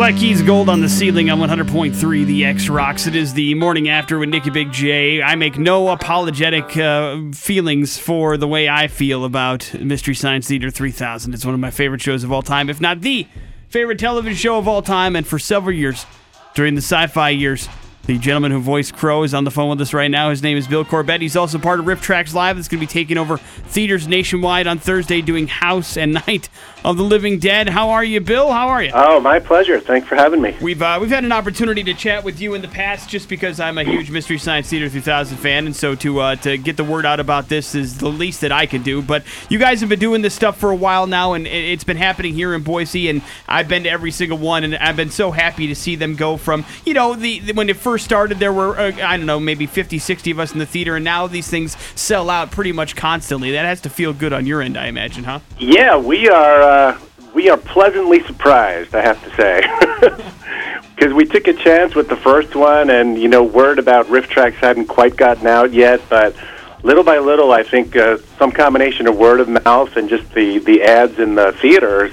Black Keys Gold on the ceiling on 100.3 The X Rocks. It is the morning after with Nicky Big J. I make no apologetic uh, feelings for the way I feel about Mystery Science Theater 3000. It's one of my favorite shows of all time, if not the favorite television show of all time. And for several years, during the sci fi years, the gentleman who voiced Crow is on the phone with us right now. His name is Bill Corbett. He's also part of RiffTrax Live that's going to be taking over theaters nationwide on Thursday doing House and Night of the Living Dead. How are you, Bill? How are you? Oh, my pleasure. Thanks for having me. We've uh, we've had an opportunity to chat with you in the past, just because I'm a huge Mystery Science Theater 3000 fan, and so to uh, to get the word out about this is the least that I can do. But you guys have been doing this stuff for a while now, and it's been happening here in Boise, and I've been to every single one, and I've been so happy to see them go from you know the, the when it first started, there were uh, I don't know maybe 50, 60 of us in the theater, and now these things sell out pretty much constantly. That has to feel good on your end, I imagine, huh? Yeah, we are. Uh, we are pleasantly surprised, I have to say. Because we took a chance with the first one, and, you know, word about RiffTrax hadn't quite gotten out yet, but little by little, I think uh, some combination of word of mouth and just the, the ads in the theaters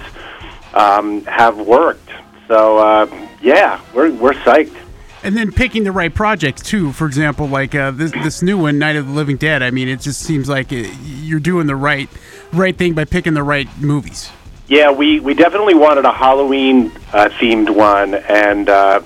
um, have worked. So, uh, yeah, we're, we're psyched. And then picking the right projects too. For example, like uh, this this new one, Night of the Living Dead. I mean, it just seems like it, you're doing the right right thing by picking the right movies. Yeah, we, we definitely wanted a Halloween uh, themed one, and uh,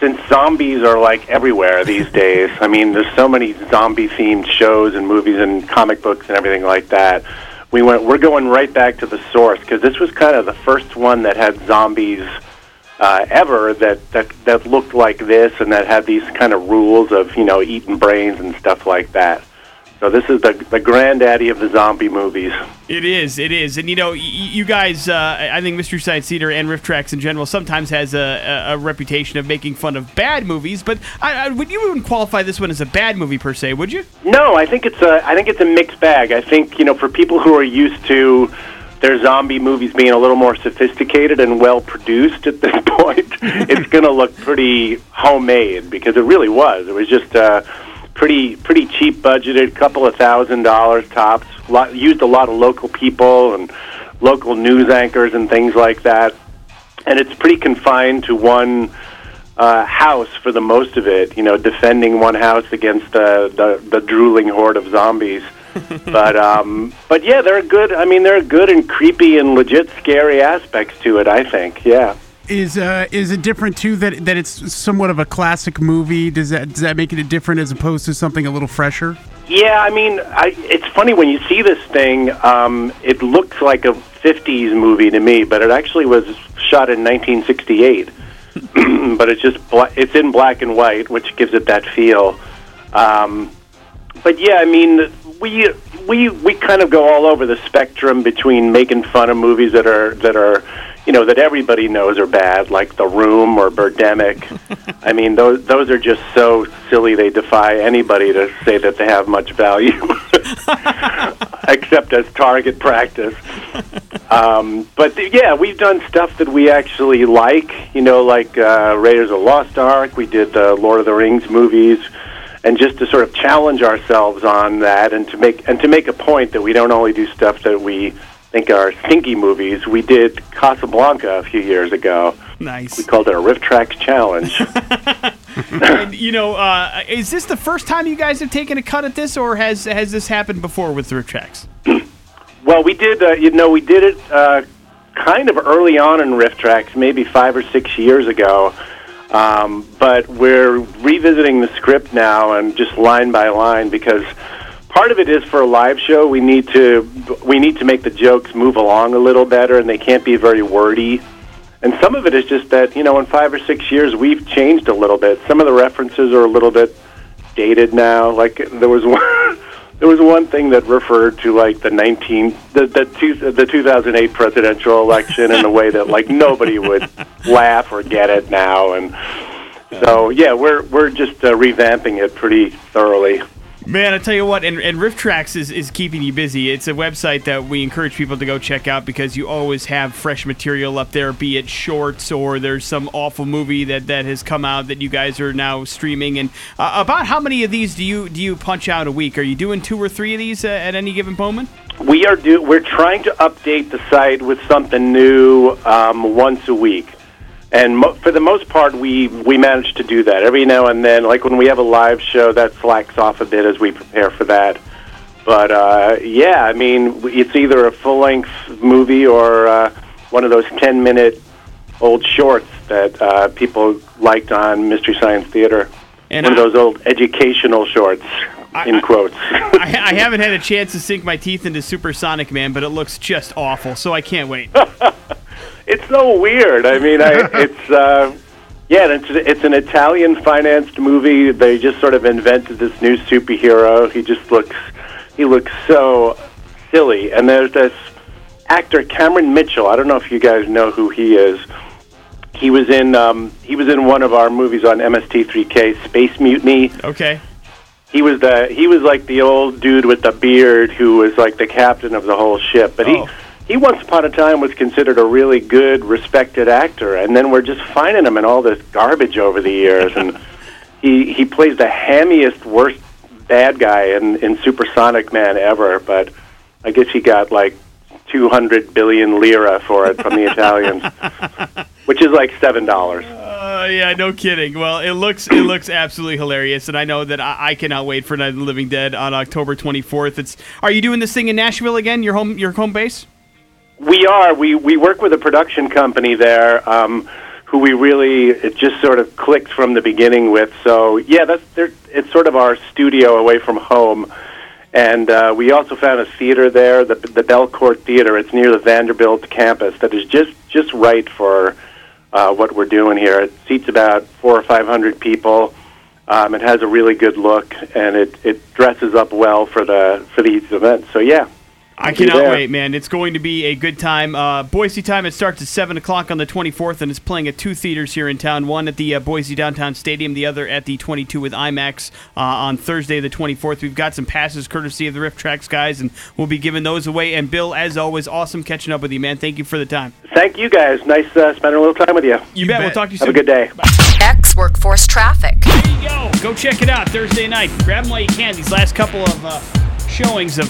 since zombies are like everywhere these days, I mean, there's so many zombie themed shows and movies and comic books and everything like that. We went, we're going right back to the source because this was kind of the first one that had zombies uh, ever that, that that looked like this and that had these kind of rules of you know eating brains and stuff like that. So this is the the granddaddy of the zombie movies. It is, it is, and you know, y- you guys, uh, I think Mystery Science Theater and RiffTrax in general sometimes has a, a, a reputation of making fun of bad movies. But I, I, would you even qualify this one as a bad movie per se? Would you? No, I think it's a I think it's a mixed bag. I think you know for people who are used to their zombie movies being a little more sophisticated and well produced at this point, it's going to look pretty homemade because it really was. It was just. Uh, pretty pretty cheap budgeted, couple of thousand dollars tops. Lot, used a lot of local people and local news anchors and things like that. And it's pretty confined to one uh, house for the most of it. You know, defending one house against uh, the the drooling horde of zombies. but um, but yeah, there are good. I mean, there are good and creepy and legit scary aspects to it. I think, yeah. Is uh, is it different too that that it's somewhat of a classic movie? Does that does that make it different as opposed to something a little fresher? Yeah, I mean, I, it's funny when you see this thing. Um, it looks like a '50s movie to me, but it actually was shot in 1968. but it's just bla- it's in black and white, which gives it that feel. Um, but yeah, I mean, we we we kind of go all over the spectrum between making fun of movies that are that are you know that everybody knows are bad, like The Room or Birdemic. I mean, those those are just so silly they defy anybody to say that they have much value, except as target practice. Um, but yeah, we've done stuff that we actually like. You know, like uh, Raiders of the Lost Ark. We did the Lord of the Rings movies. And just to sort of challenge ourselves on that, and to make and to make a point that we don't only do stuff that we think are stinky movies. We did Casablanca a few years ago. Nice. We called it a RiffTrax challenge. and, you know, uh, is this the first time you guys have taken a cut at this, or has has this happened before with RiffTrax? well, we did. Uh, you know, we did it uh, kind of early on in RiffTrax, maybe five or six years ago. Um, but we're revisiting the script now and just line by line because part of it is for a live show we need to we need to make the jokes move along a little better and they can't be very wordy. And some of it is just that you know in five or six years we've changed a little bit. Some of the references are a little bit dated now. Like there was one there was one thing that referred to like the 19 the the, two, the 2008 presidential election in a way that like nobody would laugh or get it now and so yeah we're we're just uh, revamping it pretty thoroughly Man, I tell you what, and, and RiffTrax is, is keeping you busy. It's a website that we encourage people to go check out because you always have fresh material up there, be it shorts or there's some awful movie that, that has come out that you guys are now streaming. And uh, about how many of these do you do you punch out a week? Are you doing two or three of these uh, at any given moment? We are do we're trying to update the site with something new um, once a week and mo- for the most part, we we manage to do that. Every now and then, like when we have a live show, that slacks off a bit as we prepare for that. But uh, yeah, I mean, it's either a full length movie or uh, one of those ten minute old shorts that uh, people liked on Mystery Science Theater. And one I- of those old educational shorts, I- in quotes. I, I haven't had a chance to sink my teeth into Supersonic Man, but it looks just awful, so I can't wait. it's so weird. I mean, I, it's uh, yeah, it's it's an Italian financed movie. They just sort of invented this new superhero. He just looks he looks so silly. And there's this actor Cameron Mitchell. I don't know if you guys know who he is. He was in um, he was in one of our movies on MST3K, Space Mutiny. Okay. He was the he was like the old dude with the beard who was like the captain of the whole ship. But Oh. he he once upon a time was considered a really good, respected actor, and then we're just finding him in all this garbage over the years. And he he plays the hammiest, worst bad guy in in Supersonic Man ever. But I guess he got like two hundred billion lira for it from the Italians, which is like seven dollars. Uh, yeah, no kidding. Well, it looks it looks absolutely hilarious, and I know that I, I cannot wait for Night of the Living Dead on October 24th. It's are you doing this thing in Nashville again? Your home your home base? We are. We we work with a production company there, um, who we really it just sort of clicked from the beginning with. So yeah, that's it's sort of our studio away from home, and uh, we also found a theater there, the the Belcourt Theater. It's near the Vanderbilt campus. That is just just right for uh, what we're doing here. It seats about four or five hundred people. Um, it has a really good look, and it, it dresses up well for the for these events. So yeah, I cannot there. wait, man. It's going to be a good time. Uh, Boise time, it starts at 7 o'clock on the 24th, and it's playing at two theaters here in town one at the uh, Boise Downtown Stadium, the other at the 22 with IMAX uh, on Thursday, the 24th. We've got some passes courtesy of the RiffTrax guys, and we'll be giving those away. And Bill, as always, awesome catching up with you, man. Thank you for the time. Thank you guys. Nice uh, spending a little time with you. You, bet. We'll talk to you soon. Have a good day. X Workforce Traffic. There you go. Go check it out Thursday night. Grab them while you can. These last couple of uh, showings of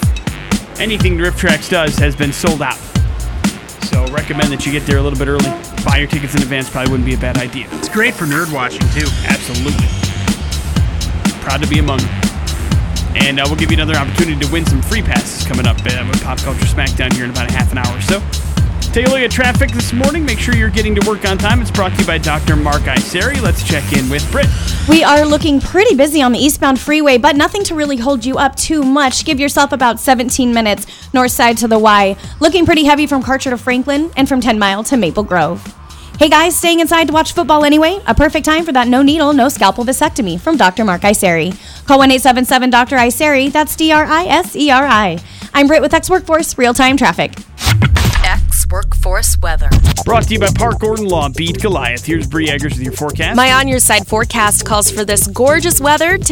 anything RiffTrax does has been sold out. So recommend that you get there a little bit early. Buy your tickets in advance probably wouldn't be a bad idea. It's great for nerd watching too. Absolutely. Proud to be among them. And uh, we'll give you another opportunity to win some free passes coming up uh, with Pop Culture Smackdown here in about a half an hour or so. Take a look at traffic this morning. Make sure you're getting to work on time. It's brought to you by Dr. Mark Iseri. Let's check in with Britt. We are looking pretty busy on the eastbound freeway, but nothing to really hold you up too much. Give yourself about 17 minutes north side to the Y. Looking pretty heavy from Karcher to Franklin and from 10 Mile to Maple Grove. Hey guys, staying inside to watch football anyway? A perfect time for that no needle, no scalpel vasectomy from Dr. Mark Iseri. Call 1 877 Dr. Iseri. That's D R I S E R I. I'm Britt with X Workforce Real Time Traffic. X Workforce Weather. Brought to you by Park Gordon Law. Beat Goliath. Here's Bree Eggers with your forecast. My on your side forecast calls for this gorgeous weather to